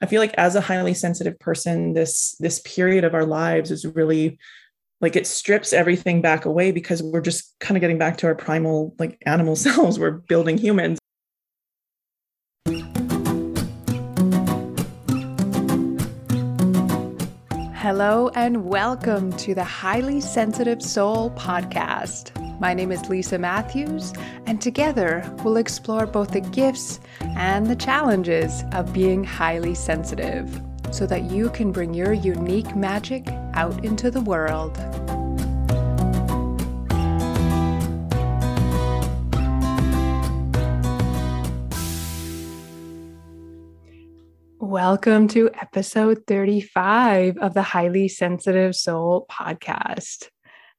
I feel like as a highly sensitive person, this this period of our lives is really like it strips everything back away because we're just kind of getting back to our primal like animal selves. We're building humans. Hello, and welcome to the Highly Sensitive Soul podcast. My name is Lisa Matthews, and together we'll explore both the gifts and the challenges of being highly sensitive so that you can bring your unique magic out into the world. Welcome to episode 35 of the Highly Sensitive Soul podcast.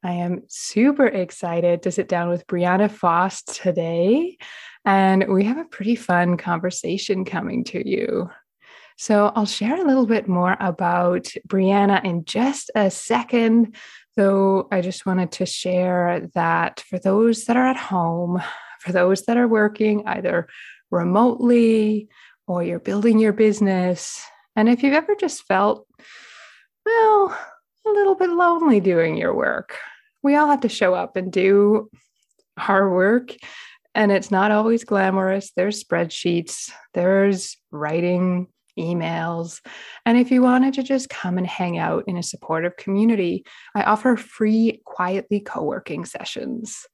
I am super excited to sit down with Brianna Foss today, and we have a pretty fun conversation coming to you. So, I'll share a little bit more about Brianna in just a second, though I just wanted to share that for those that are at home, for those that are working either remotely or you're building your business. And if you've ever just felt, well, a little bit lonely doing your work, we all have to show up and do our work. And it's not always glamorous. There's spreadsheets, there's writing, emails. And if you wanted to just come and hang out in a supportive community, I offer free, quietly co working sessions.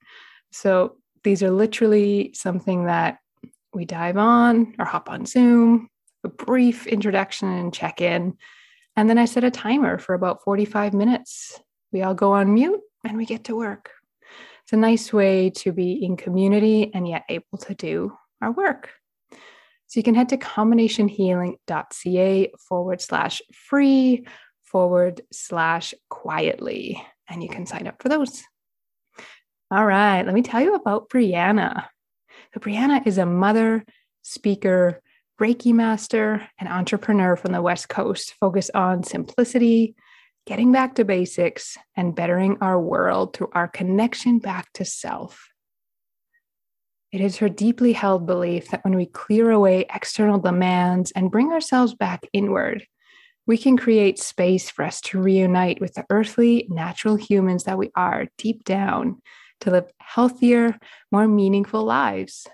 So these are literally something that we dive on or hop on Zoom, a brief introduction and check in. And then I set a timer for about 45 minutes. We all go on mute and we get to work. It's a nice way to be in community and yet able to do our work. So you can head to combinationhealing.ca forward slash free forward slash quietly, and you can sign up for those. All right, let me tell you about Brianna. So Brianna is a mother, speaker, Reiki master, and entrepreneur from the West Coast focused on simplicity, getting back to basics, and bettering our world through our connection back to self. It is her deeply held belief that when we clear away external demands and bring ourselves back inward, we can create space for us to reunite with the earthly, natural humans that we are deep down to live healthier, more meaningful lives.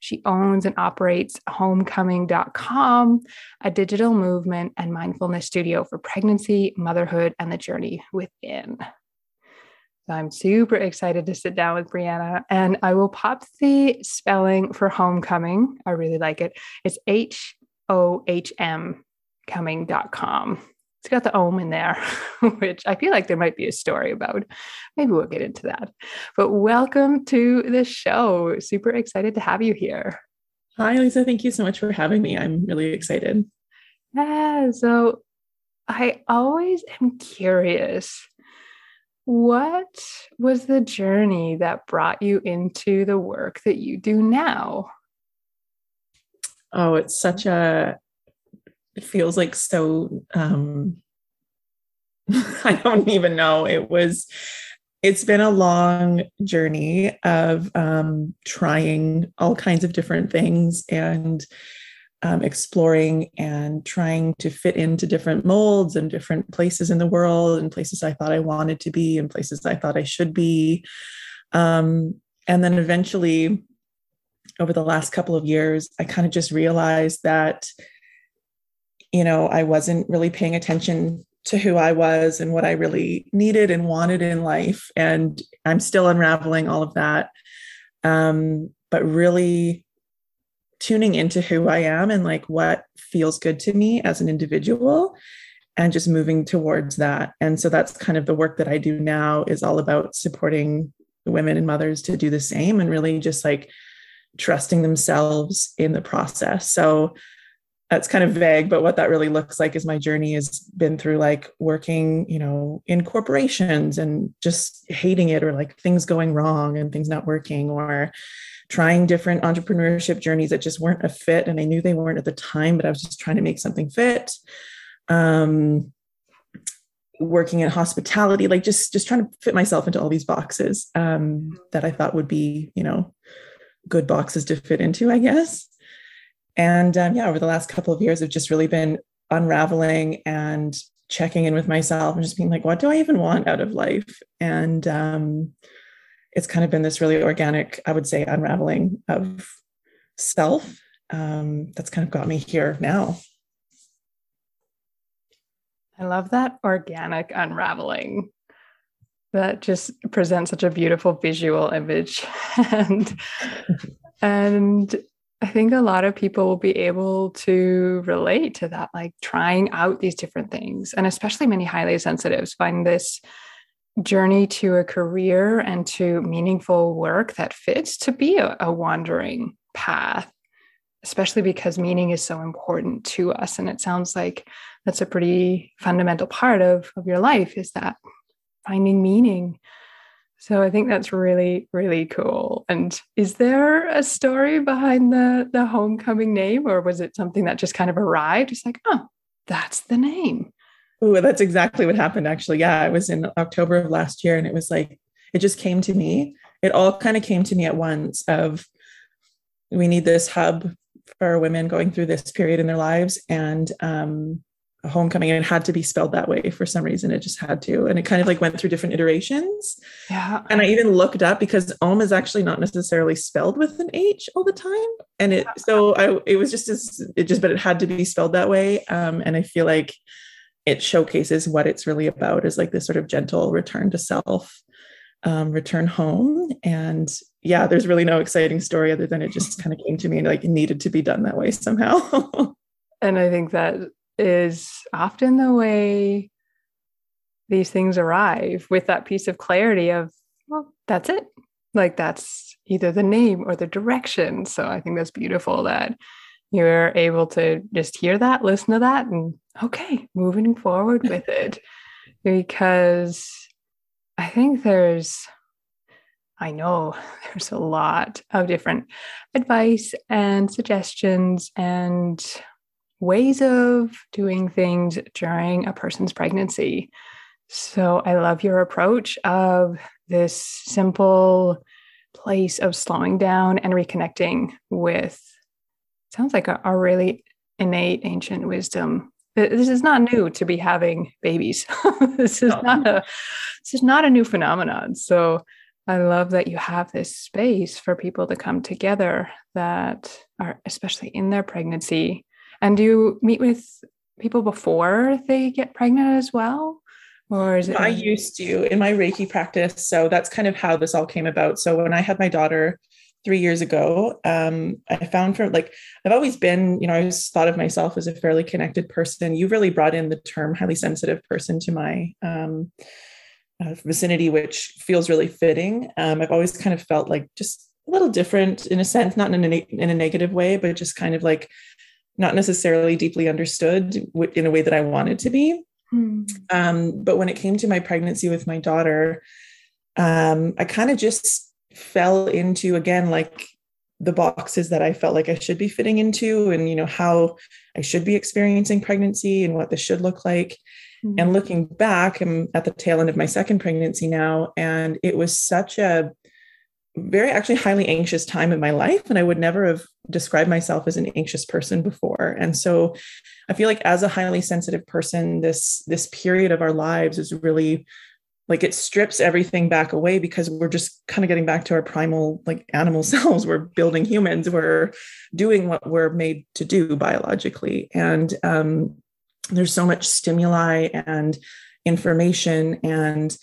She owns and operates hohmcoming.com, a digital movement and mindfulness studio for pregnancy, motherhood, and the journey within. So I'm super excited to sit down with Brianna, and I will pop the spelling for hohmcoming. I really like it. It's H O H M coming.com it's got the ohm in there, which I feel like there might be a story about. Maybe we'll get into that. But welcome to the show. Super excited to have you here. Hi, Lisa. Thank you so much for having me. I'm really excited. Yeah. So I always am curious what was the journey that brought you into the work that you do now? Oh, it's such a it feels like so um I don't even know. It was it's been a long journey of um trying all kinds of different things and um, exploring and trying to fit into different molds and different places in the world and places I thought I wanted to be and places I thought I should be. Um, and then eventually, over the last couple of years, I kind of just realized that you know, I wasn't really paying attention to who I was and what I really needed and wanted in life. And I'm still unraveling all of that. Um, but really tuning into who I am and like what feels good to me as an individual and just moving towards that. And so that's kind of the work that I do now is all about supporting women and mothers to do the same and really just like trusting themselves in the process. So that's kind of vague but what that really looks like is my journey has been through like working you know in corporations and just hating it or like things going wrong and things not working or trying different entrepreneurship journeys that just weren't a fit and i knew they weren't at the time but i was just trying to make something fit. Um working in hospitality like just just trying to fit myself into all these boxes um that i thought would be you know good boxes to fit into i guess And um, yeah, over the last couple of years, I've just really been unraveling and checking in with myself and just being like, what do I even want out of life? And um, it's kind of been this really organic, I would say, unraveling of self um, that's kind of got me here now. I love that organic unraveling. That just presents such a beautiful visual image. and and I think a lot of people will be able to relate to that, like trying out these different things. And especially many highly sensitives find this journey to a career and to meaningful work that fits to be a, a wandering path especially because meaning is so important to us and it sounds like that's a pretty fundamental part of, of your life is that finding meaning so i think that's really really cool. And is there a story behind the the hohmcoming name or was it something that just kind of arrived? It's like oh that's the name. Oh that's exactly what happened actually. Yeah it was in october of last year and it was like it just came to me. It all kind of came to me at once of we need this hub for women going through this period in their lives. And um, hohmcoming and it had to be spelled that way for some reason. It just had to and it kind of like went through different iterations. Yeah. And i even looked up because om is actually not necessarily spelled with an h all the time. And it so i it was just as it just but it had to be spelled that way. Um, and i feel like it showcases what it's really about is like this sort of gentle return to self um, return home. And yeah, there's really no exciting story other than it just kind of came to me and like needed to be done that way somehow. and I think that is often the way these things arrive with that piece of clarity of, well, that's it. Like that's either the name or the direction. So I think that's beautiful that you're able to just hear that, listen to that, and okay, moving forward with it. Because I think there's, I know there's a lot of different advice and suggestions and ways of doing things during a person's pregnancy. So I love your approach of this simple place of slowing down and reconnecting with sounds like a, a really innate ancient wisdom this is not new to be having babies. this is no. not a this is not a new phenomenon. So I love that you have this space for people to come together that are especially in their pregnancy. And do you meet with people before they get pregnant as well? Or is it I used to in my Reiki practice. So that's kind of how this all came about. So when I had my daughter, three years ago, um, I found for like, I've always been, you know, I always thought of myself as a fairly connected person. You really brought in the term highly sensitive person to my um, uh, vicinity, which feels really fitting. Um, I've always kind of felt like just a little different in a sense, not in a, in a negative way, but just kind of like not necessarily deeply understood in a way that I wanted to be. Hmm. Um, but when it came to my pregnancy with my daughter, um, I kind of just fell into again like the boxes that I felt like I should be fitting into and you know how I should be experiencing pregnancy and what this should look like. Mm-hmm. And looking back, I'm at the tail end of my second pregnancy now and it was such a very actually highly anxious time in my life and I would never have described myself as an anxious person before. And so I feel like as a highly sensitive person this this period of our lives is really like it strips everything back away because we're just kind of getting back to our primal like animal selves. We're building humans. We're doing what we're made to do biologically. And um, there's so much stimuli and information and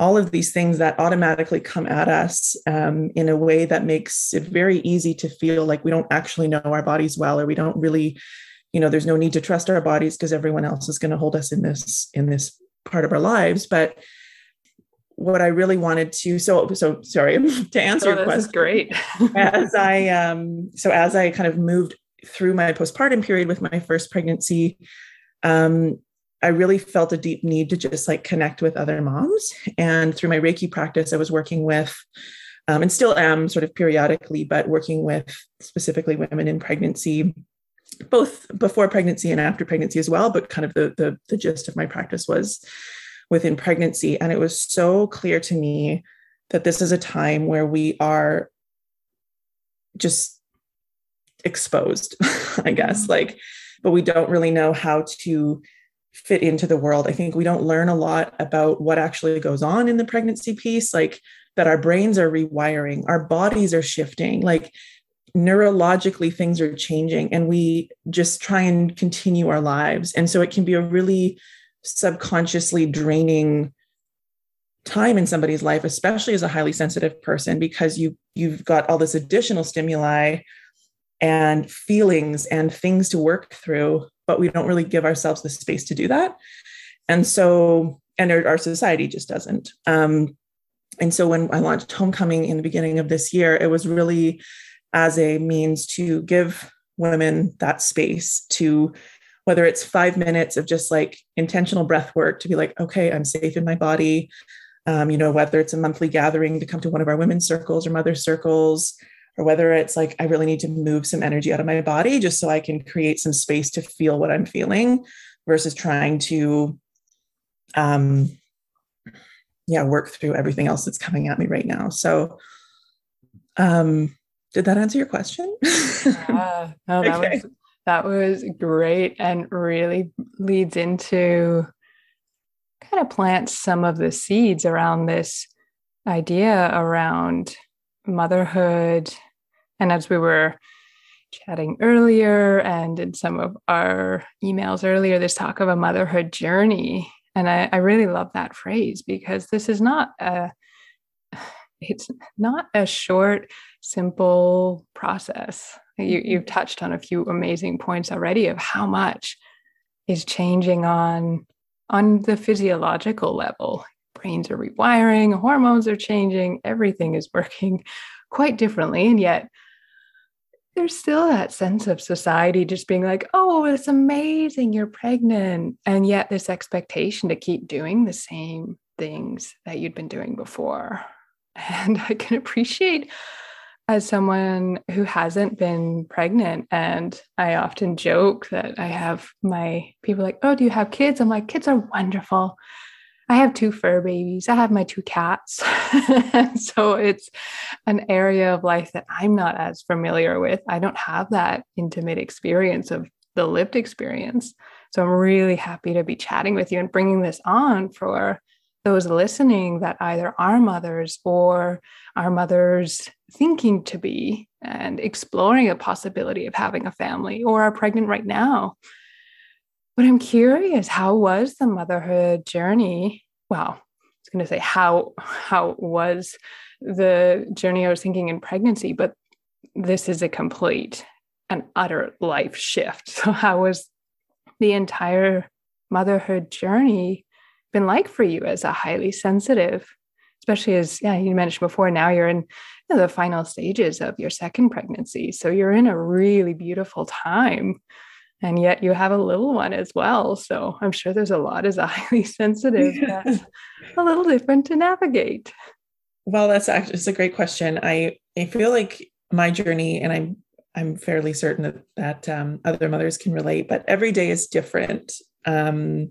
all of these things that automatically come at us um, in a way that makes it very easy to feel like we don't actually know our bodies well or we don't really you know there's no need to trust our bodies because everyone else is going to hold us in this in this part of our lives but what I really wanted to so so sorry to answer oh, your question. great. as I um so as I kind of moved through my postpartum period with my first pregnancy, um, I really felt a deep need to just like connect with other moms. And through my Reiki practice, I was working with um, and still am sort of periodically, but working with specifically women in pregnancy, both before pregnancy and after pregnancy as well. But kind of the the, the gist of my practice was within pregnancy. And it was so clear to me that this is a time where we are just exposed, I guess. Mm-hmm. Like, but we don't really know how to fit into the world. I think we don't learn a lot about what actually goes on in the pregnancy piece, like that our brains are rewiring, our bodies are shifting, like neurologically things are changing, and we just try and continue our lives. And so it can be a really subconsciously draining time in somebody's life especially as a highly sensitive person because you you've got all this additional stimuli and feelings and things to work through but we don't really give ourselves the space to do that. And so and our, our society just doesn't. Um, and so when i launched hohmcoming in the beginning of this year it was really as a means to give women that space to whether it's five minutes of just like intentional breath work to be like okay i'm safe in my body. Um, you know, whether it's a monthly gathering to come to one of our women's circles or mother circles, or whether it's like I really need to move some energy out of my body just so I can create some space to feel what I'm feeling versus trying to um yeah, work through everything else that's coming at me right now. So um did that answer your question? yeah. No, that okay. was that was great and really leads into kind of plants some of the seeds around this idea around motherhood. And as we were chatting earlier and in some of our emails earlier, this talk of a motherhood journey. And I, I really love that phrase because this is not a it's not a short, simple process. You, you've mm-hmm. touched on a few amazing points already of how much is changing on on the physiological level. Brains are rewiring, hormones are changing, everything is working quite differently. And yet, there's still that sense of society just being like, oh, it's amazing, you're pregnant. And yet, this expectation to keep doing the same things that you'd been doing before. And I can appreciate as someone who hasn't been pregnant and i often joke that i have my people like oh do you have kids i'm like kids are wonderful i have two fur babies. I have my two cats. So it's an area of life that i'm not as familiar with. I don't have that intimate experience of the lived experience. So i'm really happy to be chatting with you and bringing this on for those listening that either are mothers or are mothers thinking to be and exploring a possibility of having a family or are pregnant right now. But I'm curious, how was the motherhood journey? Well, I was going to say how how was the journey I was thinking in pregnancy, but this is a complete and utter life shift. So how was the entire motherhood journey been like for you as a highly sensitive, especially as yeah, you mentioned before, now you're in you know, the final stages of your second pregnancy. So you're in a really beautiful time. And yet you have a little one as well. So I'm sure there's a lot as a highly sensitive that's a little different to navigate. Well, that's actually it's a great question. I I feel like my journey, and I'm I'm fairly certain that that um, other mothers can relate, but every day is different. Um,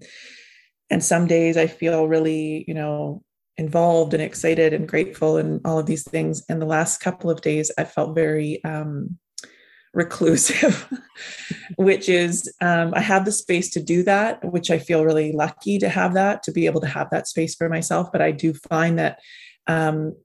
and some days i feel really you know involved and excited and grateful and all of these things and the last couple of days i felt very um, reclusive which is um, i have the space to do that which i feel really lucky to have that to be able to have that space for myself but i do find that um,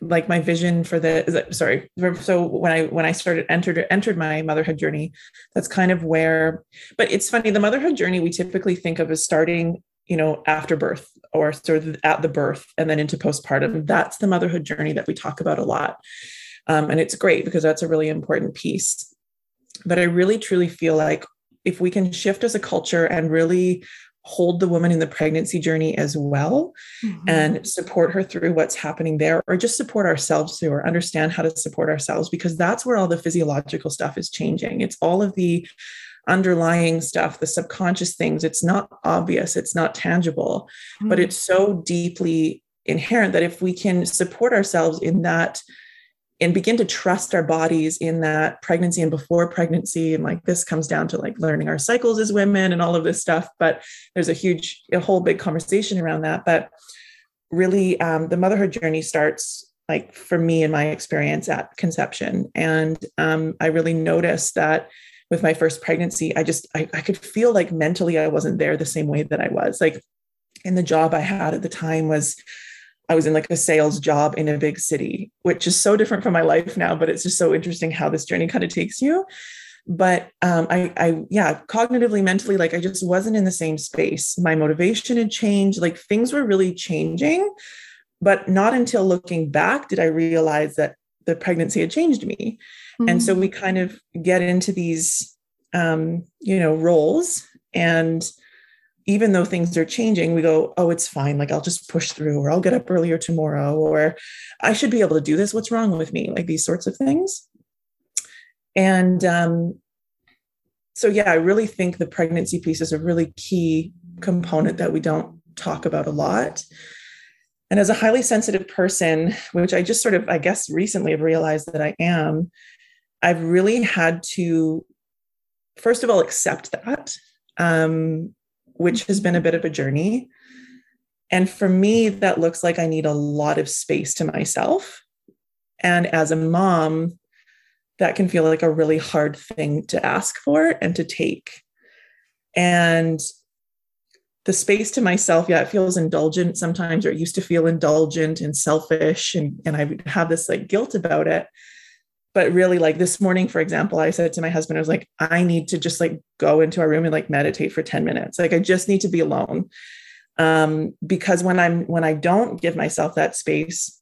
like my vision for the sorry so when i when i started entered entered my motherhood journey that's kind of where but it's funny the motherhood journey we typically think of as starting you know, after birth or sort of at the birth and then into postpartum. That's the motherhood journey that we talk about a lot. Um, and it's great because that's a really important piece. But I really truly feel like if we can shift as a culture and really hold the woman in the pregnancy journey as well mm-hmm. and support her through what's happening there or just support ourselves through or understand how to support ourselves because that's where all the physiological stuff is changing it's all of the underlying stuff, the subconscious things. It's not obvious, it's not tangible, mm-hmm. but it's so deeply inherent that if we can support ourselves in that and begin to trust our bodies in that pregnancy and before pregnancy and like this comes down to like learning our cycles as women and all of this stuff but there's a huge a whole big conversation around that but really um, the motherhood journey starts like for me in my experience at conception. And um, I really noticed that with my first pregnancy, I just I, I could feel like mentally I wasn't there the same way that I was. Like in the job I had at the time was I was in like a sales job in a big city, which is so different from my life now, but it's just so interesting how this journey kind of takes you. But um, I, I, yeah, cognitively, mentally, like I just wasn't in the same space. My motivation had changed, like things were really changing. But not until looking back did I realize that the pregnancy had changed me. Mm-hmm. And so we kind of get into these, um, you know, roles. And even though things are changing, we go, oh, it's fine. Like I'll just push through, or I'll get up earlier tomorrow, or I should be able to do this. What's wrong with me? Like these sorts of things. And um, so, yeah, I really think the pregnancy piece is a really key component that we don't talk about a lot. And as a highly sensitive person, which I just sort of, I guess, recently have realized that I am, I've really had to, first of all, accept that, um, which has been a bit of a journey. And for me, that looks like I need a lot of space to myself. And as a mom, that can feel like a really hard thing to ask for and to take. And the space to myself, yeah, it feels indulgent sometimes, or it used to feel indulgent and selfish. And, and I would have this like guilt about it. But really, like this morning, for example, I said to my husband, I was like, I need to just like go into our room and like meditate for 10 minutes. Like I just need to be alone. Um, because when I'm when I don't give myself that space,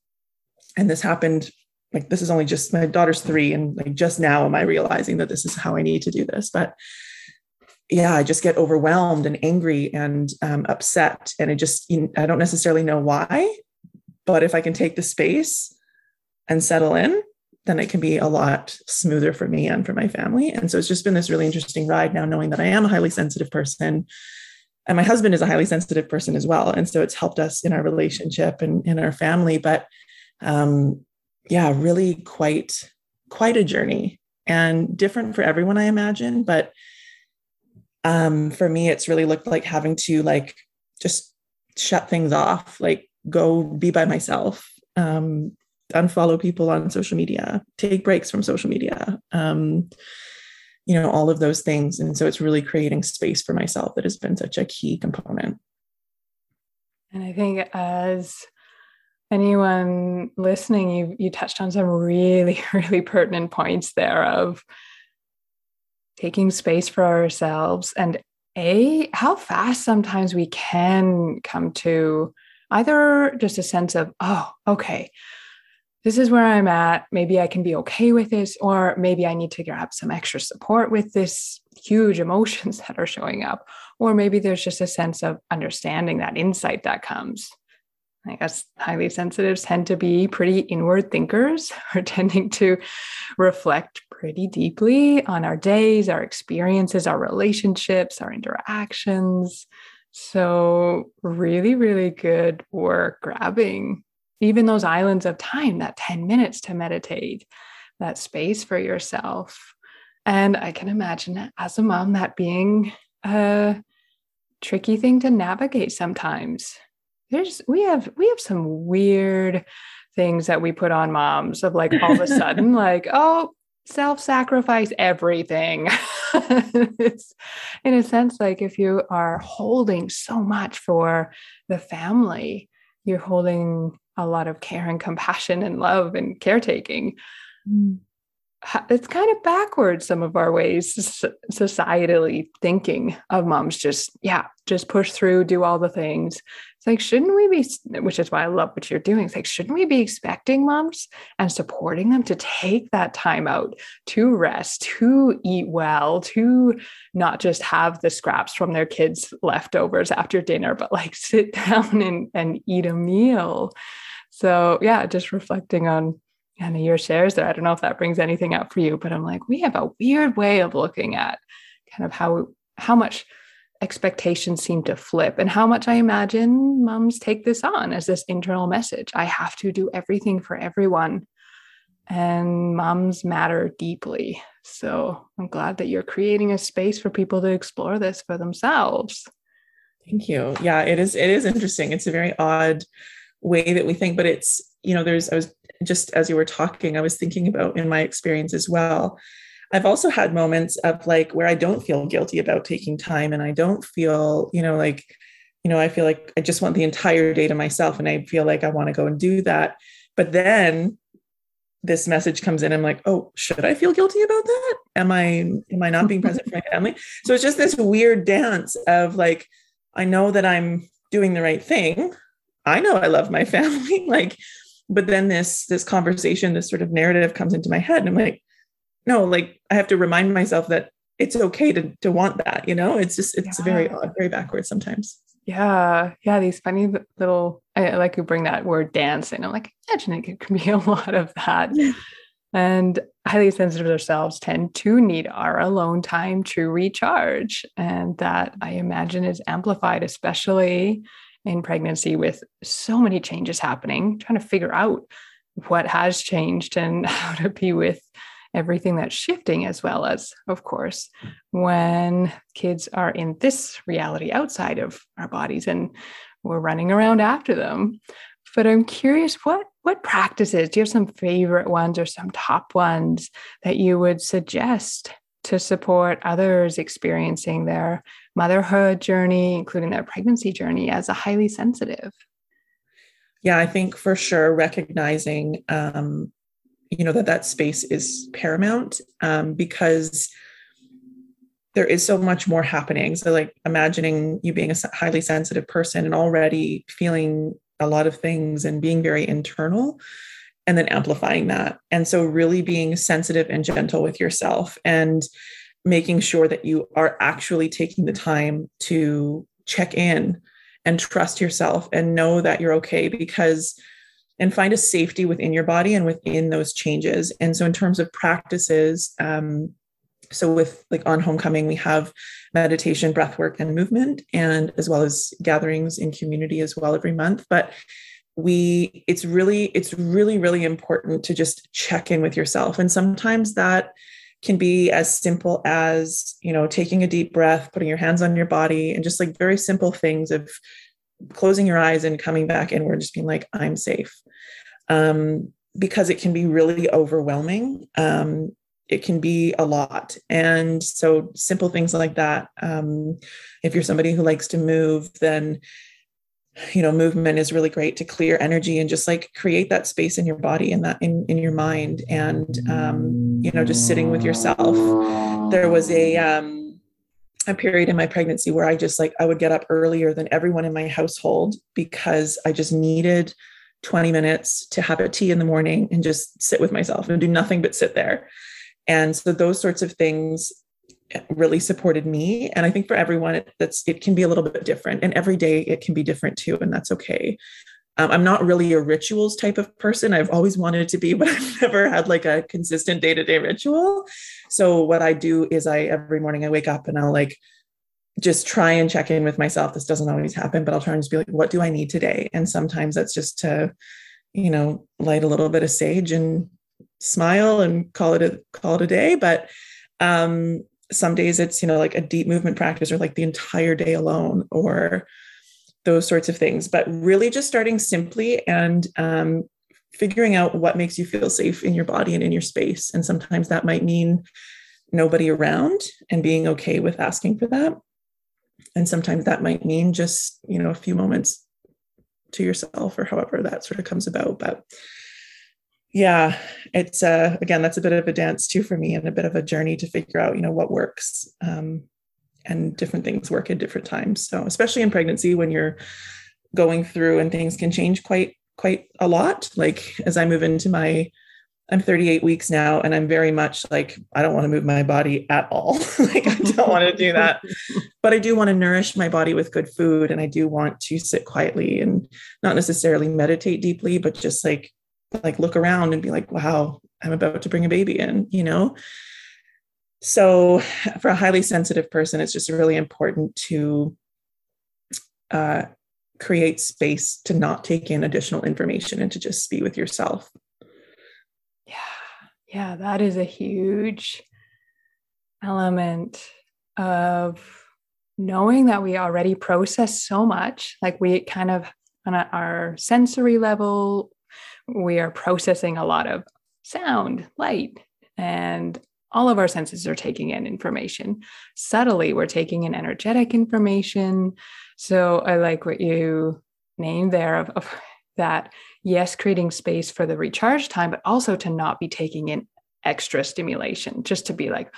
and this happened like this is only just my daughter's three, and like just now am I realizing that this is how I need to do this. But yeah, I just get overwhelmed and angry and um, upset. And it just, you know, I don't necessarily know why, but if I can take the space and settle in, then it can be a lot smoother for me and for my family. And so it's just been this really interesting ride now, knowing that I am a highly sensitive person. And my husband is a highly sensitive person as well. And so it's helped us in our relationship and in our family. But um, yeah, really quite, quite a journey and different for everyone, I imagine. But um, for me, it's really looked like having to like just shut things off, like go be by myself, um, unfollow people on social media, take breaks from social media, um, you know, all of those things. And so it's really creating space for myself that has been such a key component. And I think as anyone listening, you you touched on some really, really pertinent points there of taking space for ourselves and a how fast sometimes we can come to either just a sense of oh okay this is where i'm at. Maybe i can be okay with this or maybe i need to grab some extra support with this huge emotions that are showing up. Or maybe there's just a sense of understanding that insight that comes. I guess highly sensitives tend to be pretty inward thinkers, are tending to reflect pretty deeply on our days, our experiences, our relationships, our interactions. So, really, really good work grabbing even those islands of time, that 10 minutes to meditate, that space for yourself. And I can imagine as a mom that being a tricky thing to navigate sometimes there's we have we have some weird things that we put on moms of like all of a sudden like oh self-sacrifice everything it's in a sense like if you are holding so much for the family you're holding a lot of care and compassion and love and caretaking. Mm it's kind of backwards some of our ways societally thinking of moms. Just yeah just push through do all the things like shouldn't we be which is why i love what you're doing it's like shouldn't we be expecting moms and supporting them to take that time out to rest to eat well to not just have the scraps from their kids leftovers after dinner but like sit down and, and eat a meal so yeah just reflecting on kind of your shares there. I don't know if that brings anything up for you, but I'm like, we have a weird way of looking at kind of how how much expectations seem to flip and how much I imagine moms take this on as this internal message. I have to do everything for everyone. And moms matter deeply. So I'm glad that you're creating a space for people to explore this for themselves. Thank you. Yeah, it is it is interesting. It's a very odd way that we think, but it's, you know, there's I was just as you were talking, I was thinking about in my experience as well. I've also had moments of like where I don't feel guilty about taking time and I don't feel, you know, like, you know, I feel like I just want the entire day to myself and I feel like I want to go and do that. But then this message comes in, I'm like, oh, should I feel guilty about that? Am I am I not being present for my family? So it's just this weird dance of like, I know that I'm doing the right thing. I know I love my family. like, but then this this conversation, this sort of narrative comes into my head. And I'm like, no, like I have to remind myself that it's okay to to want that, you know? It's just it's yeah. very odd, very backwards sometimes. Yeah, yeah, these funny little. I like you bring that word dance in. I'm like, imagine it could be a lot of that. And highly sensitive ourselves tend to need our alone time to recharge, and that I imagine is amplified, especially in pregnancy with so many changes happening. Trying to figure out what has changed and how to be with everything that's shifting, as well as, of course, when kids are in this reality outside of our bodies and we're running around after them. But I'm curious, what what practices do you have some favorite ones or some top ones that you would suggest to support others experiencing their motherhood journey, including their pregnancy journey, as a highly sensitive? Yeah, I think for sure recognizing um, you know that that space is paramount um, because there is so much more happening. So like imagining you being a highly sensitive person and already feeling a lot of things and being very internal and then amplifying that. And so really being sensitive and gentle with yourself and making sure that you are actually taking the time to check in and trust yourself and know that you're okay because and find a safety within your body and within those changes. And so, in terms of practices, um, so with like on hohmcoming, we have meditation, breath work, and movement, and as well as gatherings in community as well every month. But we it's really it's really really important to just check in with yourself and sometimes that can be as simple as you know taking a deep breath putting your hands on your body and just like very simple things of closing your eyes and coming back inward, just being like, I'm safe. Um, because it can be really overwhelming. Um, it can be a lot. And so, simple things like that. Um, if you're somebody who likes to move, then you know movement is really great to clear energy and just like create that space in your body and that in, in your mind and um, you know just sitting with yourself there was a um, a period in my pregnancy where I just like I would get up earlier than everyone in my household because I just needed 20 minutes to have a tea in the morning and just sit with myself and do nothing but sit there. And so those sorts of things really supported me and I think for everyone that's it can be a little bit different and every day it can be different too and that's okay. Um, I'm not really a rituals type of person. I've always wanted to be, but I've never had like a consistent day to day ritual. So what I do is I every morning I wake up and I'll like just try and check in with myself. This doesn't always happen, but I'll try and just be like, what do I need today? And sometimes that's just to, you know, light a little bit of sage and smile and call it a call it a day. But um some days it's, you know, like a deep movement practice or like the entire day alone or those sorts of things. But really just starting simply and um figuring out what makes you feel safe in your body and in your space. And sometimes that might mean nobody around and being okay with asking for that. And sometimes that might mean just, you know, a few moments to yourself or however that sort of comes about. But yeah, it's uh again, that's a bit of a dance too for me and a bit of a journey to figure out, you know, what works. Um, and different things work at different times. So especially in pregnancy when you're going through and things can change quite quite a lot. Like as I move into my, I'm 38 weeks now, and I'm very much like, I don't want to move my body at all. like, I don't want to do that. But I do want to nourish my body with good food. And I do want to sit quietly and not necessarily meditate deeply, but just like, like look around and be like, wow, I'm about to bring a baby in, you know? So for a highly sensitive person, it's just really important to uh, create space to not take in additional information and to just be with yourself. Yeah. That is a huge element of knowing that we already process so much. Like we kind of, on our sensory level, we are processing a lot of sound, light, and all of our senses are taking in information. Subtly, we're taking in energetic information. So I like what you named there of, of that, yes, creating space for the recharge time, but also to not be taking in extra stimulation, just to be like,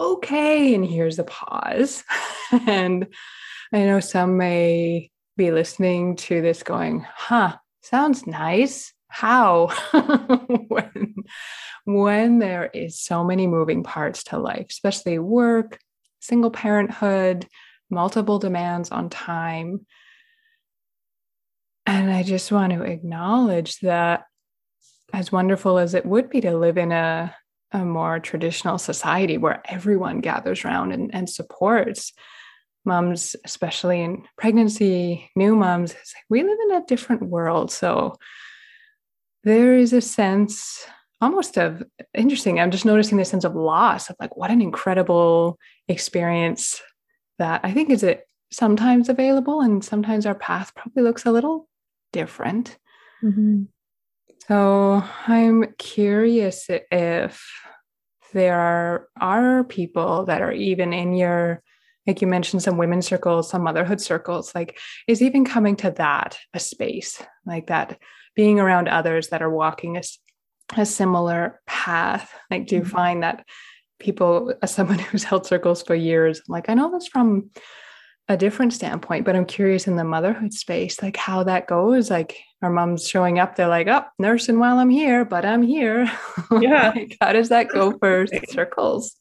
okay, and here's a pause. and I know some may be listening to this going, huh, sounds nice. How? when, when there is so many moving parts to life, especially work, single parenthood, multiple demands on time. And I just want to acknowledge that as wonderful as it would be to live in a, a more traditional society where everyone gathers around and, and supports moms, especially in pregnancy, new moms, like we live in a different world. So there is a sense almost of interesting. I'm just noticing the sense of loss of like what an incredible experience that I think is it sometimes available and sometimes our path probably looks a little different. Mm-hmm. So I'm curious if there are, are people that are even in your like you mentioned some women's circles some motherhood circles like is even coming to that a space like that being around others that are walking a, a similar path like do you mm-hmm. find that people as someone who's held circles for years like i know this from a different standpoint but i'm curious in the motherhood space like how that goes like our mom's showing up they're like oh nursing while i'm here but i'm here yeah like, how does that go for circles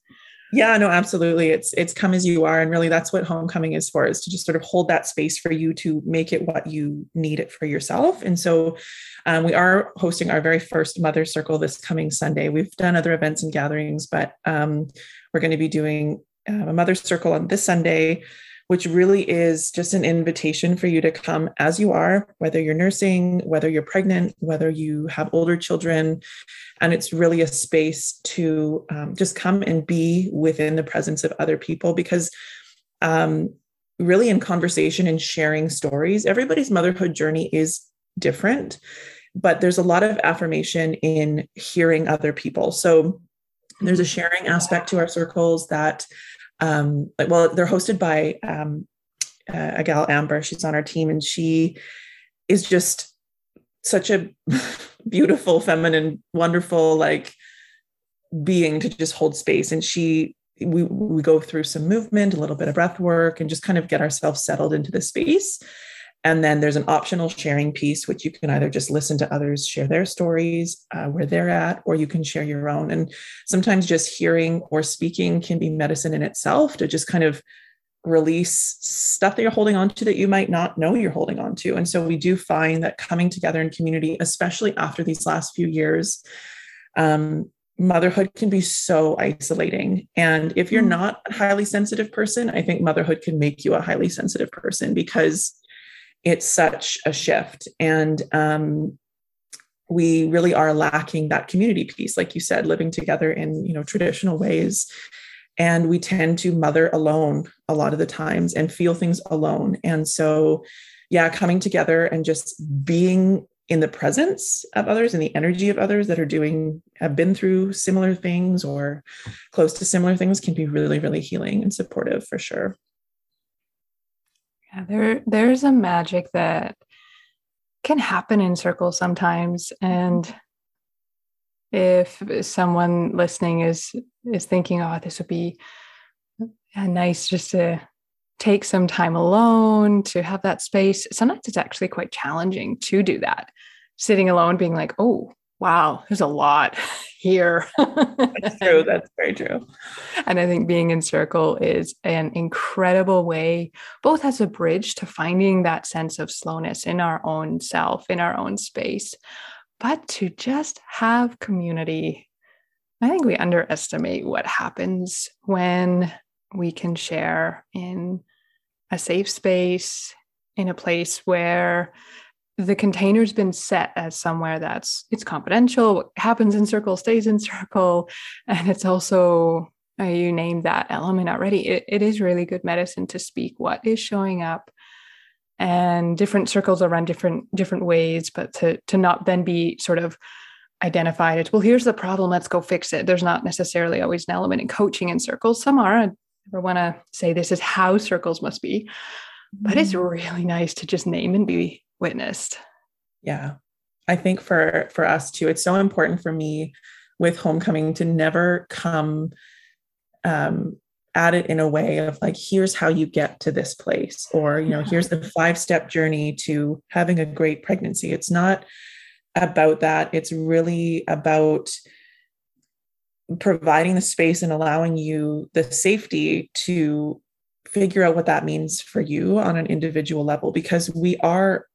yeah, no, absolutely. It's it's come as you are, and really that's what hohmcoming is for: is to just sort of hold that space for you to make it what you need it for yourself. And so, um, we are hosting our very first Mother Circle this coming Sunday. We've done other events and gatherings, but um, we're going to be doing uh, a Mother Circle on this Sunday which really is just an invitation for you to come as you are, whether you're nursing, whether you're pregnant, whether you have older children. And it's really a space to um, just come and be within the presence of other people because. Um, really, in conversation and sharing stories, everybody's motherhood journey is different, but there's a lot of affirmation in hearing other people. So, there's a sharing aspect to our circles that um, well, they're hosted by um, uh, a gal Amber. She's on our team, and she is just such a beautiful, feminine, wonderful, like being to just hold space. And she, we we go through some movement, a little bit of breath work, and just kind of get ourselves settled into the space. And then there's an optional sharing piece, which you can either just listen to others share their stories, uh, where they're at, or you can share your own. And sometimes just hearing or speaking can be medicine in itself to just kind of release stuff that you're holding on to that you might not know you're holding on to. And so we do find that coming together in community, especially after these last few years, um, motherhood can be so isolating. And if you're mm. not a highly sensitive person, I think motherhood can make you a highly sensitive person because it's such a shift. And um, we really are lacking that community piece, like you said, living together in you know traditional ways. And we tend to mother alone a lot of the times and feel things alone. And so, yeah, coming together and just being in the presence of others and the energy of others that are doing have been through similar things or close to similar things can be really really healing and supportive for sure yeah, there there's a magic that can happen in circles sometimes. Mm-hmm. And if someone listening is is thinking, oh, this would be nice just to take some time alone to have that space, sometimes it's actually quite challenging to do that. Sitting alone, being like, oh, wow, there's a lot here. That's true. That's very true. And I think being in circle is an incredible way, both as a bridge to finding that sense of slowness in our own self, in our own space, but to just have community. I think we underestimate what happens when we can share in a safe space, in a place where the container's been set as somewhere that's it's confidential what happens in circle stays in circle and it's also uh, you named that element already. It, it is really good medicine to speak what is showing up and different circles are run different different ways but to to not then be sort of identified as well here's the problem let's go fix it. There's not necessarily always an element in coaching in circles. Some are. I never want to say this is how circles must be but it's mm-hmm. really nice to just name and be witnessed. Yeah. I think for for us too it's so important for me with hohmcoming to never come um, at it in a way of like here's how you get to this place or you know here's the five step journey to having a great pregnancy. It's not about that. It's really about providing the space and allowing you the safety to figure out what that means for you on an individual level because we are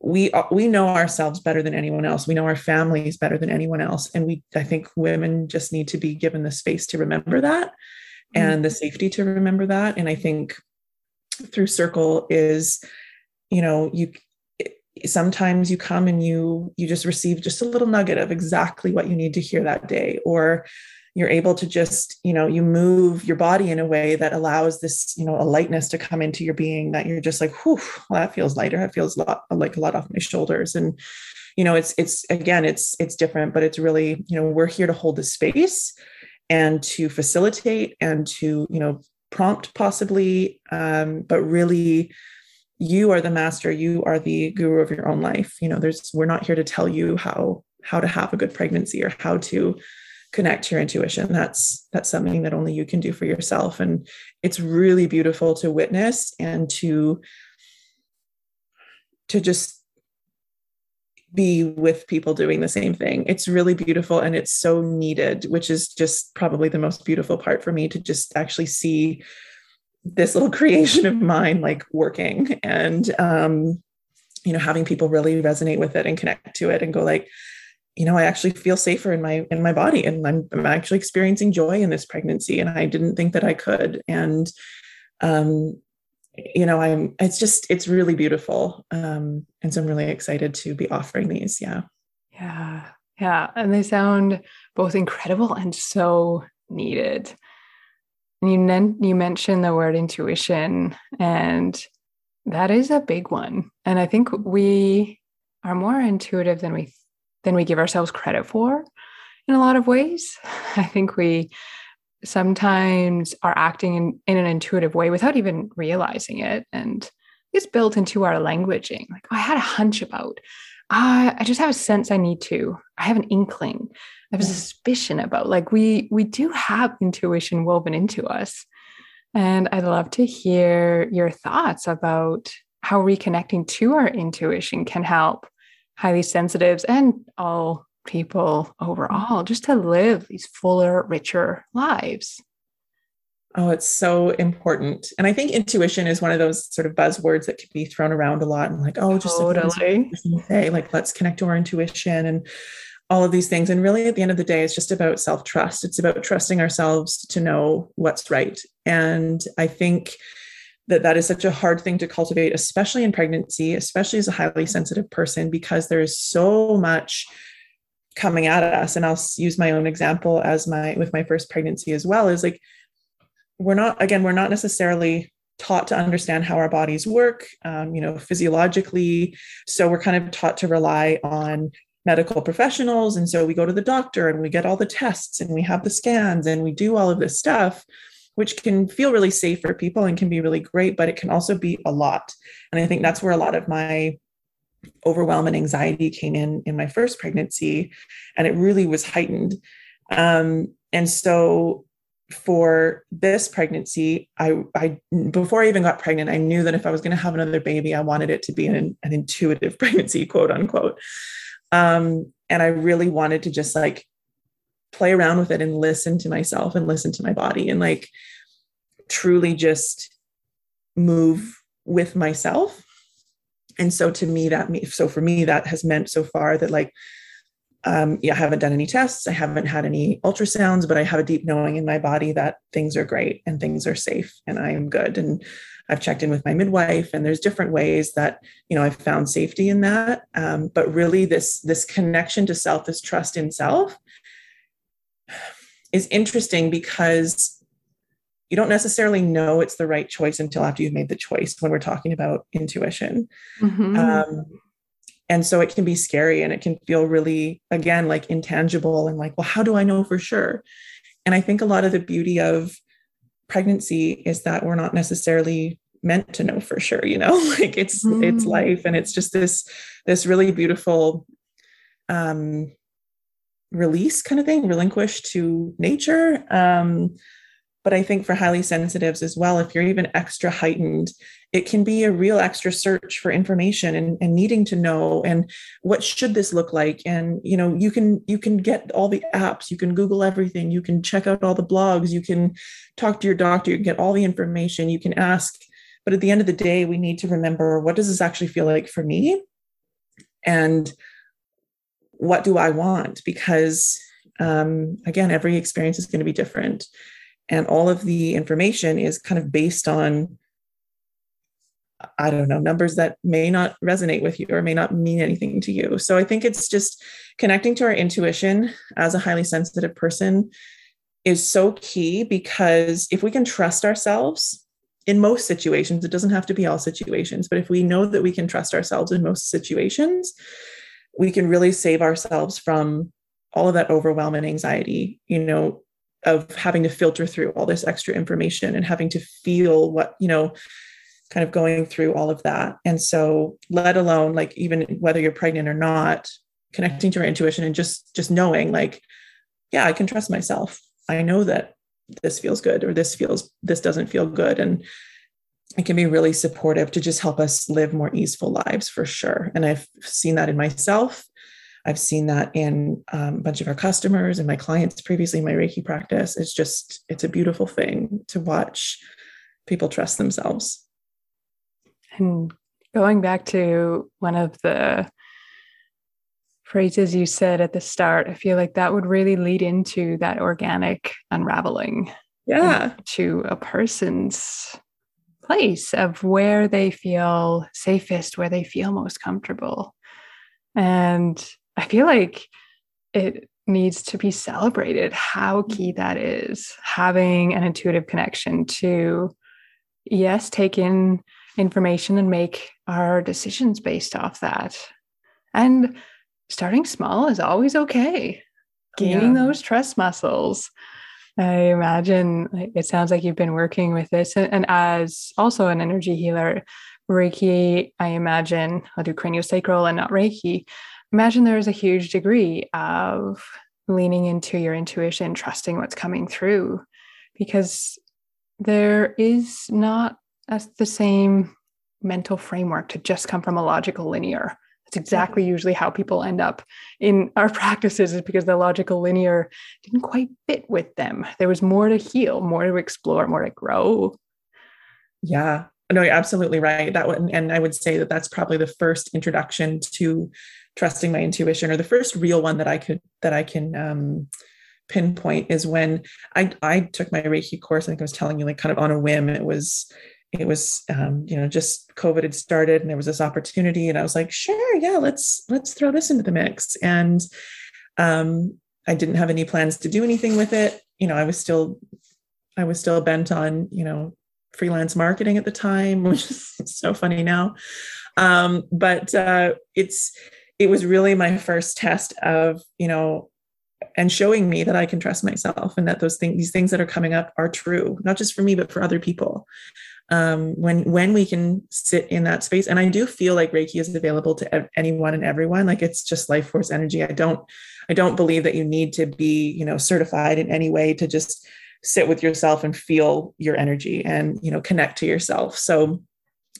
we we know ourselves better than anyone else. We know our families better than anyone else. And we i think women just need to be given the space to remember that mm-hmm. and the safety to remember that. And i think through circle is you know you sometimes you come and you you just receive just a little nugget of exactly what you need to hear that day or you're able to just you know you move your body in a way that allows this you know a lightness to come into your being that you're just like whew well, that feels lighter. That feels a lot like a lot off my shoulders. And you know it's it's again it's it's different but it's really you know we're here to hold the space and to facilitate and to you know prompt possibly um, but really you are the master. You are the guru of your own life. You know there's we're not here to tell you how how to have a good pregnancy or how to connect your intuition. That's that's something that only you can do for yourself. And it's really beautiful to witness and to to just be with people doing the same thing. It's really beautiful and it's so needed which is just probably the most beautiful part for me to just actually see this little creation of mine like working and um you know having people really resonate with it and connect to it and go like you know, I actually feel safer in my in my body, and I'm, I'm actually experiencing joy in this pregnancy, and I didn't think that I could. And um, you know, I'm it's just it's really beautiful, um, and so I'm really excited to be offering these. Yeah, yeah, yeah, and they sound both incredible and so needed. And you you mentioned the word intuition, and that is a big one. And I think we are more intuitive than we than we give ourselves credit for in a lot of ways. I think we sometimes are acting in, in an intuitive way without even realizing it. And it's built into our languaging. Like, oh, I had a hunch about, uh, I just have a sense I need to. I have an inkling. I have a suspicion about. Like we we do have intuition woven into us. And I'd love to hear your thoughts about how reconnecting to our intuition can help highly sensitives and all people overall just to live these fuller, richer lives. Oh, it's so important. And I think intuition is one of those sort of buzzwords that can be thrown around a lot and like, oh, just totally. say, like, let's connect to our intuition and all of these things. And really, at the end of the day, it's just about self trust. It's about trusting ourselves to know what's right. And I think that that is such a hard thing to cultivate especially in pregnancy especially as a highly sensitive person because there is so much coming at us. And i'll use my own example as my with my first pregnancy as well is like we're not again we're not necessarily taught to understand how our bodies work um, you know physiologically. So we're kind of taught to rely on medical professionals. And so we go to the doctor and we get all the tests and we have the scans and we do all of this stuff which can feel really safe for people and can be really great, but it can also be a lot. And I think that's where a lot of my overwhelm and anxiety came in in my first pregnancy, and it really was heightened. Um, and so for this pregnancy, I, I before I even got pregnant, I knew that if I was going to have another baby, I wanted it to be an, an intuitive pregnancy, quote unquote. Um, and I really wanted to just like play around with it and listen to myself and listen to my body and like truly just move with myself. And so to me that me so for me that has meant so far that like um yeah i haven't done any tests. I haven't had any ultrasounds but i have a deep knowing in my body that things are great and things are safe and i am good. And i've checked in with my midwife and there's different ways that you know i've found safety in that. Um, but really this this connection to self this trust in self is interesting because you don't necessarily know it's the right choice until after you've made the choice when we're talking about intuition. Mm-hmm. Um, and so it can be scary and it can feel really, again, like intangible and like, well, how do I know for sure? And I think a lot of the beauty of pregnancy is that we're not necessarily meant to know for sure you know like it's mm. it's life and it's just this this really beautiful um release kind of thing relinquish to nature. Um but i think for highly sensitives as well if you're even extra heightened it can be a real extra search for information and, and needing to know and what should this look like? And you know you can you can get all the apps you can google everything you can check out all the blogs you can talk to your doctor you can get all the information you can ask. But at the end of the day we need to remember what does this actually feel like for me? And what do i want because um, again every experience is going to be different and all of the information is kind of based on I don't know, numbers that may not resonate with you or may not mean anything to you. So I think it's just connecting to our intuition as a highly sensitive person is so key because if we can trust ourselves in most situations, it doesn't have to be all situations, but if we know that we can trust ourselves in most situations, we can really save ourselves from all of that overwhelming anxiety, you know, of having to filter through all this extra information and having to feel what, you know, kind of going through all of that. And so, let alone like even whether you're pregnant or not, connecting to your intuition and just just knowing like, yeah, I can trust myself. I know that this feels good or this feels this doesn't feel good and it can be really supportive to just help us live more easeful lives for sure and i've seen that in myself i've seen that in um, a bunch of our customers and my clients previously in my reiki practice it's just it's a beautiful thing to watch people trust themselves and going back to one of the phrases you said at the start, I feel like that would really lead into that organic unraveling. Yeah. To a person's place of where they feel safest, where they feel most comfortable. And I feel like it needs to be celebrated how mm-hmm. key that is having an intuitive connection to yes take in information and make our decisions based off that. And starting small is always okay. Gaining yeah. those trust muscles. I imagine it sounds like you've been working with this. And as also an energy healer, Reiki, I imagine I'll do craniosacral and not Reiki. Imagine there is a huge degree of leaning into your intuition, trusting what's coming through, because there is not the same mental framework to just come from a logical linear. That's exactly usually how people end up in our practices, is because the logical linear didn't quite fit with them. There was more to heal, more to explore, more to grow. Yeah, no, you're absolutely right. That one, and I would say that that's probably the first introduction to trusting my intuition, or the first real one that I could that I can um, pinpoint is when I I took my Reiki course. I think I was telling you, like, kind of on a whim. It was it was um, you know just covid had started and there was this opportunity and i was like sure yeah let's let's throw this into the mix. And um, i didn't have any plans to do anything with it. You know i was still i was still bent on you know freelance marketing at the time which is so funny now. Um, but uh, it's it was really my first test of you know and showing me that I can trust myself and that those things, these things that are coming up are true, not just for me, but for other people um, when when we can sit in that space. And i do feel like reiki is available to anyone and everyone. Like it's just life force energy. I don't i don't believe that you need to be you know certified in any way to just sit with yourself and feel your energy and you know connect to yourself. So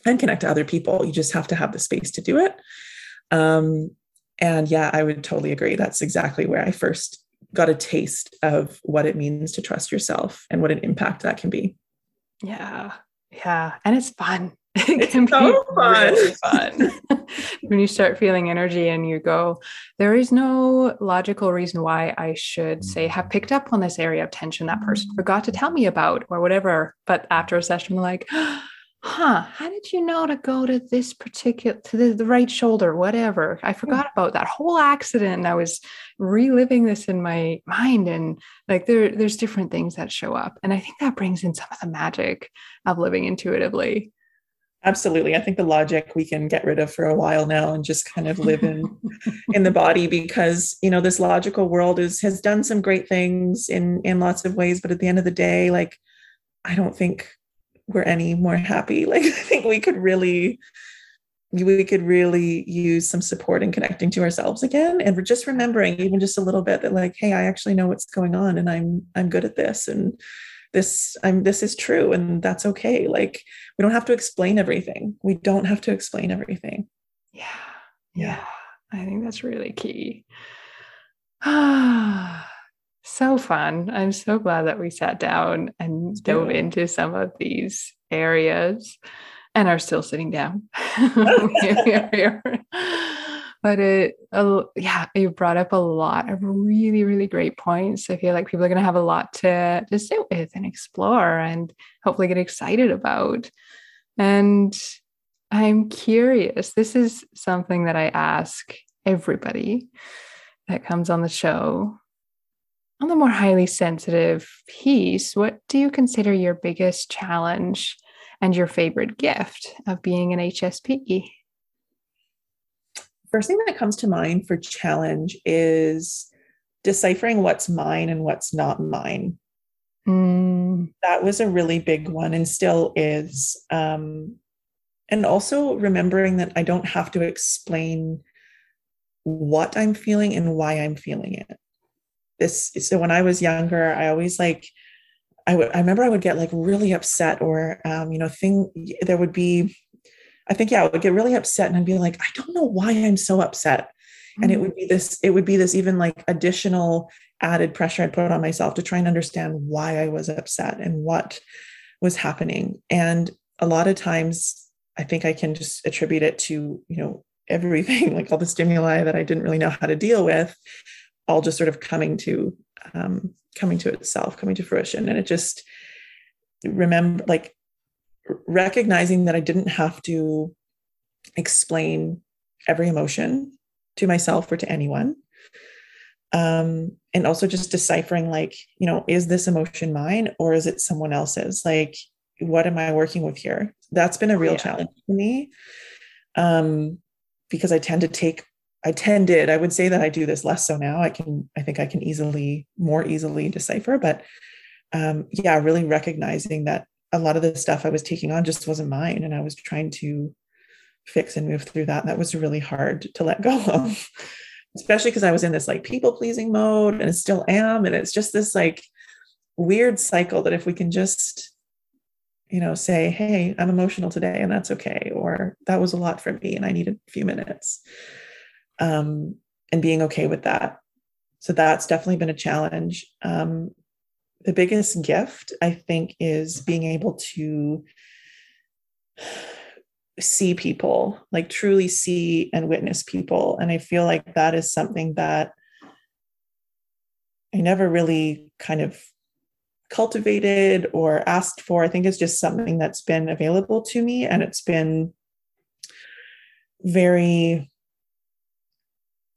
and connect to other people. You just have to have the space to do it. Um, and yeah i would totally agree. That's exactly where i first got a taste of what it means to trust yourself and what an impact that can be. Yeah yeah, and it's fun. It can so be fun. Really fun. when you start feeling energy and you go, there is no logical reason why I should say have picked up on this area of tension that person forgot to tell me about or whatever. But after a session, I'm like, huh, how did you know to go to this particular, to the, the right shoulder, whatever? I hmm. forgot about that whole accident. And I was reliving this in my mind. And like there, there's different things that show up. And I think that brings in some of the magic of living intuitively. Absolutely. I think the logic we can get rid of for a while now and just kind of live in in the body because, you know, this logical world is has done some great things in in lots of ways, but at the end of the day, like I don't think we're any more happy. Like I think we could really we could really use some support in connecting to ourselves again and we're just remembering even just a little bit that like hey i actually know what's going on and i'm i'm good at this and this i'm this is true and that's okay. Like we don't have to explain everything. We don't have to explain everything. Yeah. Yeah. I think that's really key. Ah so fun. I'm so glad that we sat down and dove into some of these areas and are still sitting down. but it, uh, yeah, you brought up a lot of really, really great points. I feel like people are going to have a lot to, to sit with and explore and hopefully get excited about. And I'm curious, this is something that I ask everybody that comes on the show on the more highly sensitive piece, what do you consider your biggest challenge and your favorite gift of being an HSP? First thing that comes to mind for challenge is deciphering what's mine and what's not mine. Mm. That was a really big one and still is. Um, and also remembering that I don't have to explain what I'm feeling and why I'm feeling it this so when i was younger i always like I would I remember I would get like really upset or um, you know thing there would be I think yeah I would get really upset and I'd be like I don't know why I'm so upset mm-hmm. and it mm. would be this it would be this even like additional added pressure I'd put on myself to try and understand why I was upset and what was happening and a lot of times I think I can just attribute it to you know everything like all the stimuli that I didn't really know how to deal with all just sort of coming to um, coming to itself, coming to fruition. And it just remember like recognizing that I didn't have to explain every emotion to myself or to anyone. Um, and also just deciphering like, you know, is this emotion mine or is it someone else's? Like, what am I working with here? That's been a real yeah. challenge for me. Um, because I tend to take I tended, I would say that I do this less so now. I can, I think I can easily, more easily decipher, but um, yeah, really recognizing that a lot of the stuff I was taking on just wasn't mine. And I was trying to fix and move through that. And that was really hard to let go of, especially because I was in this like people pleasing mode and still am. And it's just this like weird cycle that if we can just, you know, say, hey, I'm emotional today and that's okay. Or that was a lot for me and I needed a few minutes um, and being okay with that. So that's definitely been a challenge. Um, the biggest gift, I think, is being able to see people, like truly see and witness people. And I feel like that is something that I never really kind of cultivated or asked for. I think it's just something that's been available to me and it's been very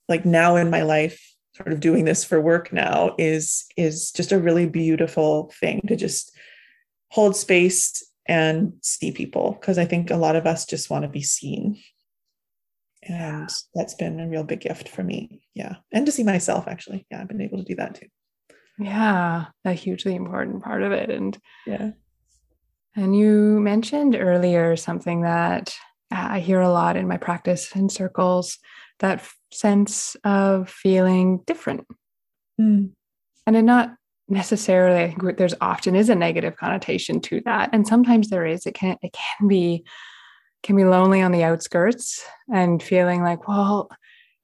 like now in my life sort of doing this for work now is is just a really beautiful thing to just hold space and see people because i think a lot of us just want to be seen. And that's been a real big gift for me yeah. And to see myself actually. Yeah i've been able to do that too. Yeah a hugely important part of it. And yeah. and you mentioned earlier something that i hear a lot in my practice in circles that sense of feeling different. Mm. And it not necessarily, I think there's often is a negative connotation to that. And sometimes there is. It can it can be can be lonely on the outskirts and feeling like, well,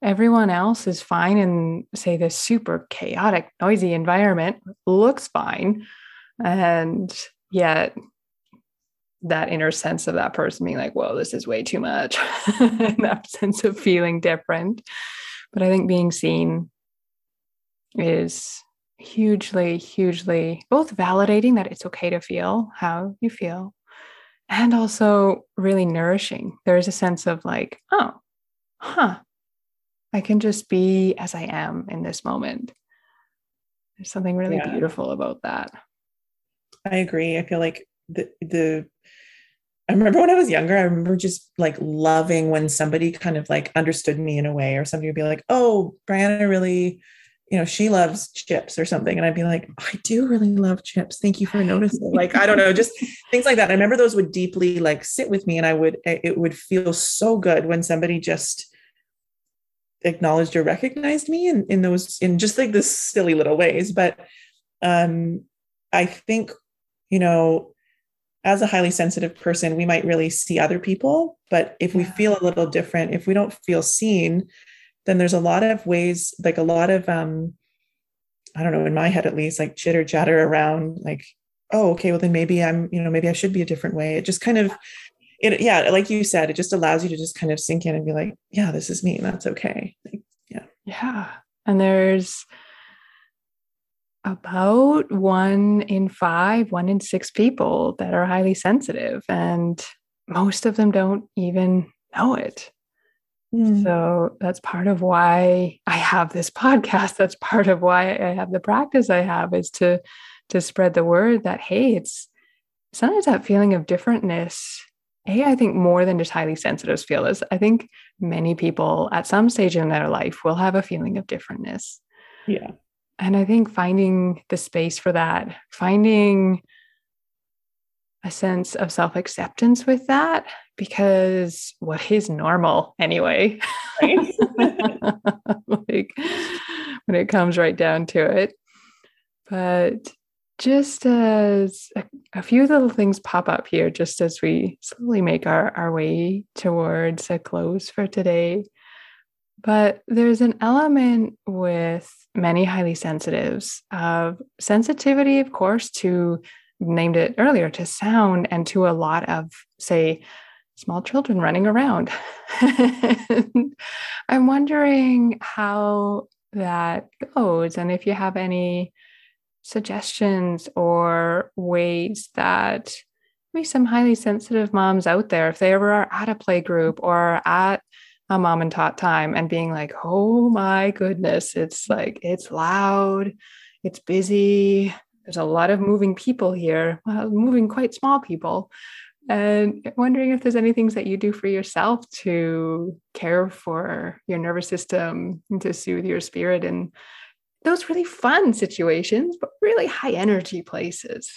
everyone else is fine in say this super chaotic, noisy environment, looks fine. And yet that inner sense of that person being like, whoa, this is way too much. that sense of feeling different. But I think being seen is hugely, hugely both validating that it's okay to feel how you feel and also really nourishing. There's a sense of like, oh, huh, I can just be as I am in this moment. There's something really yeah. beautiful about that. I agree. I feel like the the I remember when I was younger, I remember just like loving when somebody kind of like understood me in a way, or somebody would be like, "Oh, Brianna really you know, she loves chips or something. And I'd be like, I do really love chips. Thank you for noticing. like, I don't know, just things like that. I remember those would deeply like sit with me and I would, it would feel so good when somebody just acknowledged or recognized me in, in those, in just like this silly little ways. But um, I think, you know, as a highly sensitive person, we might really see other people. But if we feel a little different, if we don't feel seen, then there's a lot of ways, like a lot of, um, I don't know, in my head at least, like chitter chatter around, like, oh, okay, well then maybe I'm, you know, maybe I should be a different way. It just kind of, it, yeah, like you said, it just allows you to just kind of sink in and be like, yeah, this is me, and that's okay. Like, yeah, yeah, and there's about one in five, one in six people that are highly sensitive, and most of them don't even know it. Mm. So that's part of why I have this podcast. That's part of why I have the practice I have is to to spread the word that hey, it's sometimes that feeling of differentness. Hey, I think more than just highly sensitives feel this. I think many people at some stage in their life will have a feeling of differentness. Yeah. And I think finding the space for that, finding a sense of self acceptance with that because what is normal anyway? Right? like when it comes right down to it. But just as a, a, few little things pop up here, just as we slowly make our, our way towards a close for today. But there's an element with many highly sensitives of sensitivity, of course, to named it earlier to sound and to a lot of, say, small children running around. I'm wondering how that goes and if you have any suggestions or ways that maybe some highly sensitive moms out there, if they ever are at a play group or at a mom and tot time and being like, oh my goodness, it's like, it's loud, it's busy, there's a lot of moving people here, well, moving quite small people. And wondering if there's any things that you do for yourself to care for your nervous system, and to soothe your spirit in those really fun situations, but really high energy places.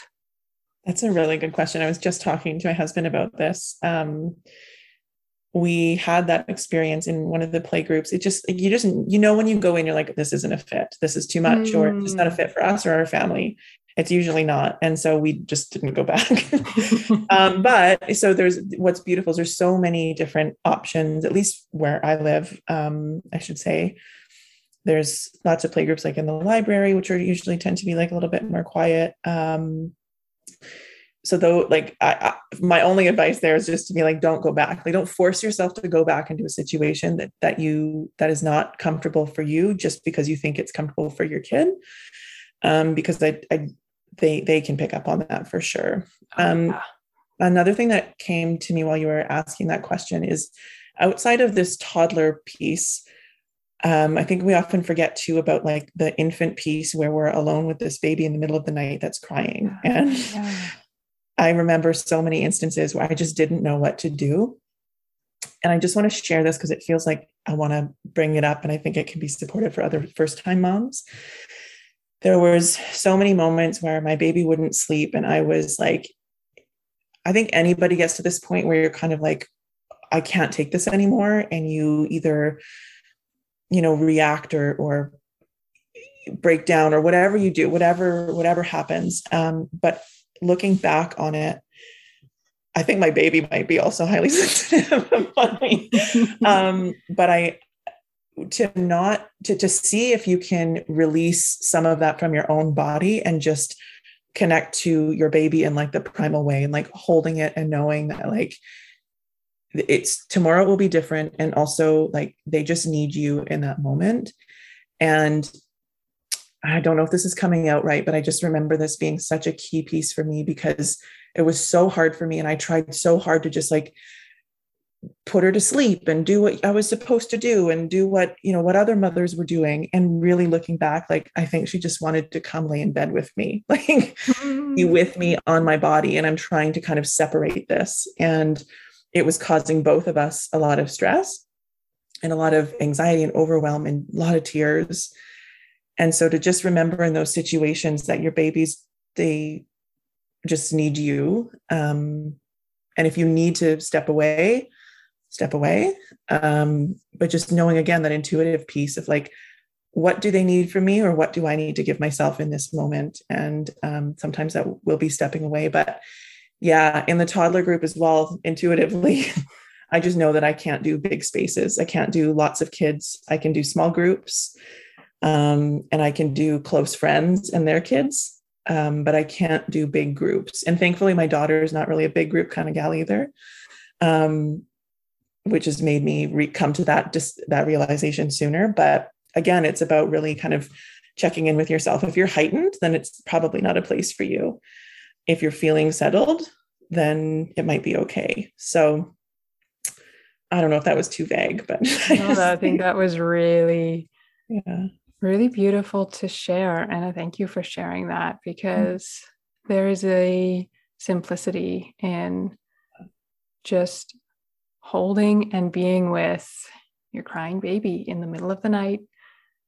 That's a really good question. I was just talking to my husband about this. Um, we had that experience in one of the play groups. It just, you just, you know, when you go in, you're like, this isn't a fit. This is too much, mm. or it's not a fit for us or our family it's usually not and so we just didn't go back um, but so there's what's beautiful is there's so many different options at least where i live um, i should say there's lots of playgroups like in the library which are usually tend to be like a little bit more quiet um, so though like I, I, my only advice there is just to be like don't go back like don't force yourself to go back into a situation that that you that is not comfortable for you just because you think it's comfortable for your kid um, because I, I they they can pick up on that for sure. Oh, um, yeah. Another thing that came to me while you were asking that question is outside of this toddler piece. Um, I think we often forget too about like the infant piece where we're alone with this baby in the middle of the night that's crying. And yeah. I remember so many instances where I just didn't know what to do. And I just want to share this because it feels like I want to bring it up and I think it can be supportive for other first time moms there was so many moments where my baby wouldn't sleep and i was like i think anybody gets to this point where you're kind of like i can't take this anymore and you either you know react or or break down or whatever you do whatever whatever happens um, but looking back on it i think my baby might be also highly sensitive um, but i to not to, to see if you can release some of that from your own body and just connect to your baby in like the primal way and like holding it and knowing that like it's tomorrow will be different and also like they just need you in that moment. And i don't know if this is coming out right but i just remember this being such a key piece for me because it was so hard for me and i tried so hard to just like put her to sleep and do what I was supposed to do and do what, you know, what other mothers were doing. And really looking back, like, I think she just wanted to come lay in bed with me, like mm. be with me on my body. And I'm trying to kind of separate this. And it was causing both of us a lot of stress and a lot of anxiety and overwhelm and a lot of tears. And so to just remember in those situations that your babies, they just need you. Um, and if you need to step away, step away. Um, but just knowing again that intuitive piece of like, what do they need from me or what do I need to give myself in this moment? And um, sometimes that will be stepping away. But yeah, in the toddler group as well, intuitively, I just know that I can't do big spaces. I can't do lots of kids. I can do small groups um, and I can do close friends and their kids. Um, but I can't do big groups. And thankfully, my daughter is not really a big group kind of gal either. Um, which has made me re- come to that just that realization sooner but again it's about really kind of checking in with yourself if you're heightened then it's probably not a place for you if you're feeling settled then it might be okay so i don't know if that was too vague but no, i think that was really yeah really beautiful to share and i thank you for sharing that mm. because mm-hmm. there is a simplicity in just holding and being with your crying baby in the middle of the night.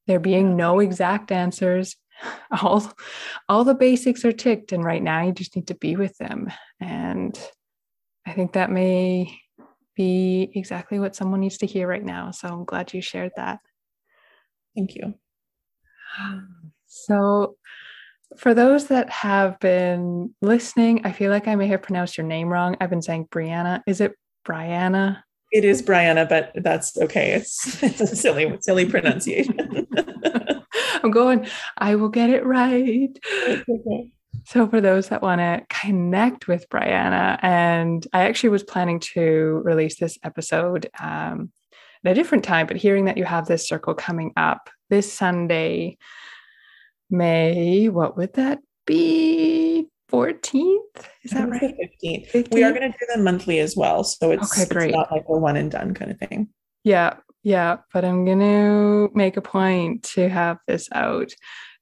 There being no exact answers. All all the basics are ticked and right now you just need to be with them. And i think that may be exactly what someone needs to hear right now so i'm glad you shared that. Thank you so for those that have been listening i feel like i may have pronounced your name wrong i've been saying brianna is it Brianna. It is Brianna, but that's okay. It's, it's a silly, silly pronunciation. I'm going, I will get it right. Okay. So, for those that want to connect with Brianna, and I actually was planning to release this episode um, at a different time, but hearing that you have this circle coming up this Sunday, May, what would that be? 14th. Is that right? 15th. 15th. We are going to do them monthly as well. So it's, okay, great. It's not like a one and done kind of thing. Yeah. Yeah. But I'm going to make a point to have this out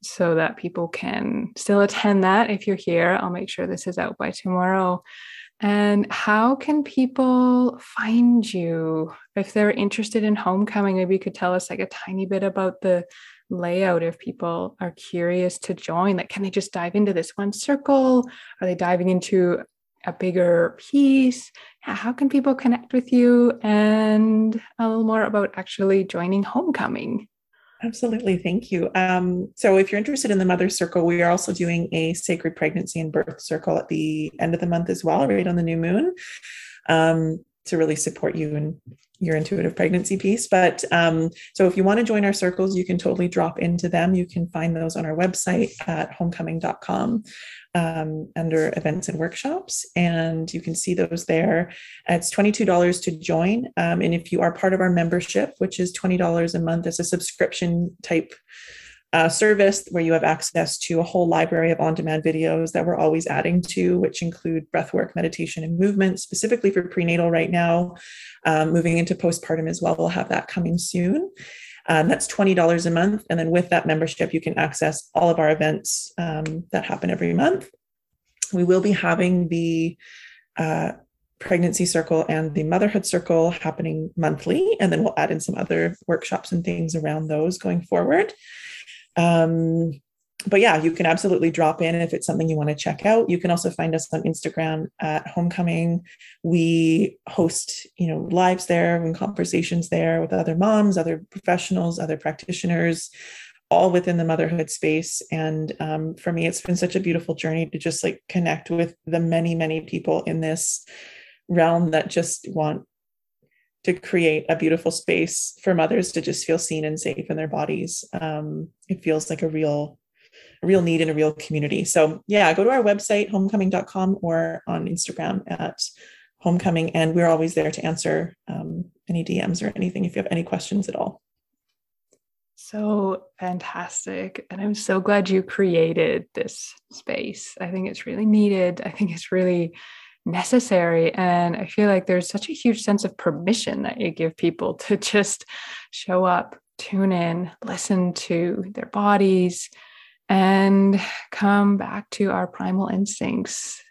so that people can still attend that. If you're here, I'll make sure this is out by tomorrow. And how can people find you? If they're interested in hohmcoming? Maybe you could tell us like a tiny bit about the layout if people are curious to join. Like can they just dive into this one circle? Are they diving into a bigger piece? How can people connect with you? And a little more about actually joining hohmcoming Absolutely. Thank you. Um, so, if you're interested in the Mother Circle, we are also doing a sacred pregnancy and birth circle at the end of the month as well, right on the new moon, um, to really support you and your intuitive pregnancy piece. But um, so if you want to join our circles, you can totally drop into them. You can find those on our website at hohmcoming.com um, under events and workshops, and you can see those there. It's $22 to join. Um, and if you are part of our membership, which is $20 a month as a subscription type uh, service where you have access to a whole library of on demand videos that we're always adding to, which include breathwork, meditation, and movement, specifically for prenatal right now. Um, moving into postpartum as well, we'll have that coming soon. Um, that's $20 a month. And then with that membership, you can access all of our events um, that happen every month. We will be having the uh, pregnancy circle and the motherhood circle happening monthly. And then we'll add in some other workshops and things around those going forward. Um, but yeah, you can absolutely drop in if it's something you want to check out. You can also find us on Instagram at Hohmcoming. We host, you know, lives there and conversations there with other moms, other professionals, other practitioners, all within the motherhood space. And um, for me, it's been such a beautiful journey to just like connect with the many, many people in this realm that just want to create a beautiful space for mothers to just feel seen and safe in their bodies. Um, it feels like a real, real need in a real community. So yeah, go to our website, hohmcoming.com or on Instagram at hohmcoming. And we're always there to answer um, any DMs or anything if you have any questions at all. so fantastic. And I'm so glad you created this space. I think it's really needed. I think it's really necessary. And I feel like there's such a huge sense of permission that you give people to just show up, tune in, listen to their bodies, and come back to our primal instincts.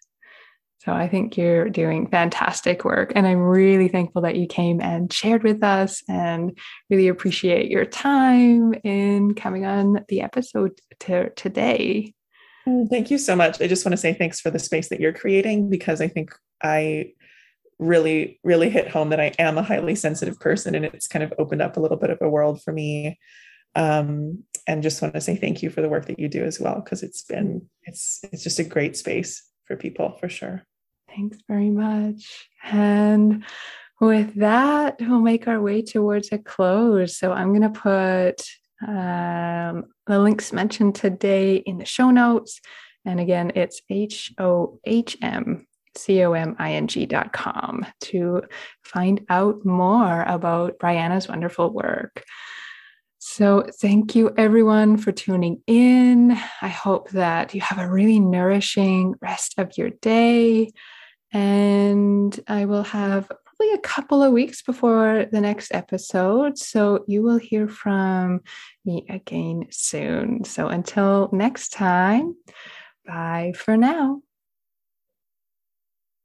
So I think you're doing fantastic work. And I'm really thankful that you came and shared with us and really appreciate your time in coming on the episode to, today. Mm, thank you so much. I just want to say thanks for the space that you're creating because I think I really, really hit home that I am a highly sensitive person and it's kind of opened up a little bit of a world for me. Um, and just want to say thank you for the work that you do as well because it's been it's it's just a great space for people for sure. Thanks very much. And with that, we'll make our way towards a close. So I'm going to put um, the links mentioned today in the show notes. And again, it's H O H M C O M I N G dot com to find out more about Brianna's wonderful work. So, thank you everyone for tuning in. I hope that you have a really nourishing rest of your day. And I will have probably a couple of weeks before the next episode. So you will hear from me again soon. So until next time, bye for now.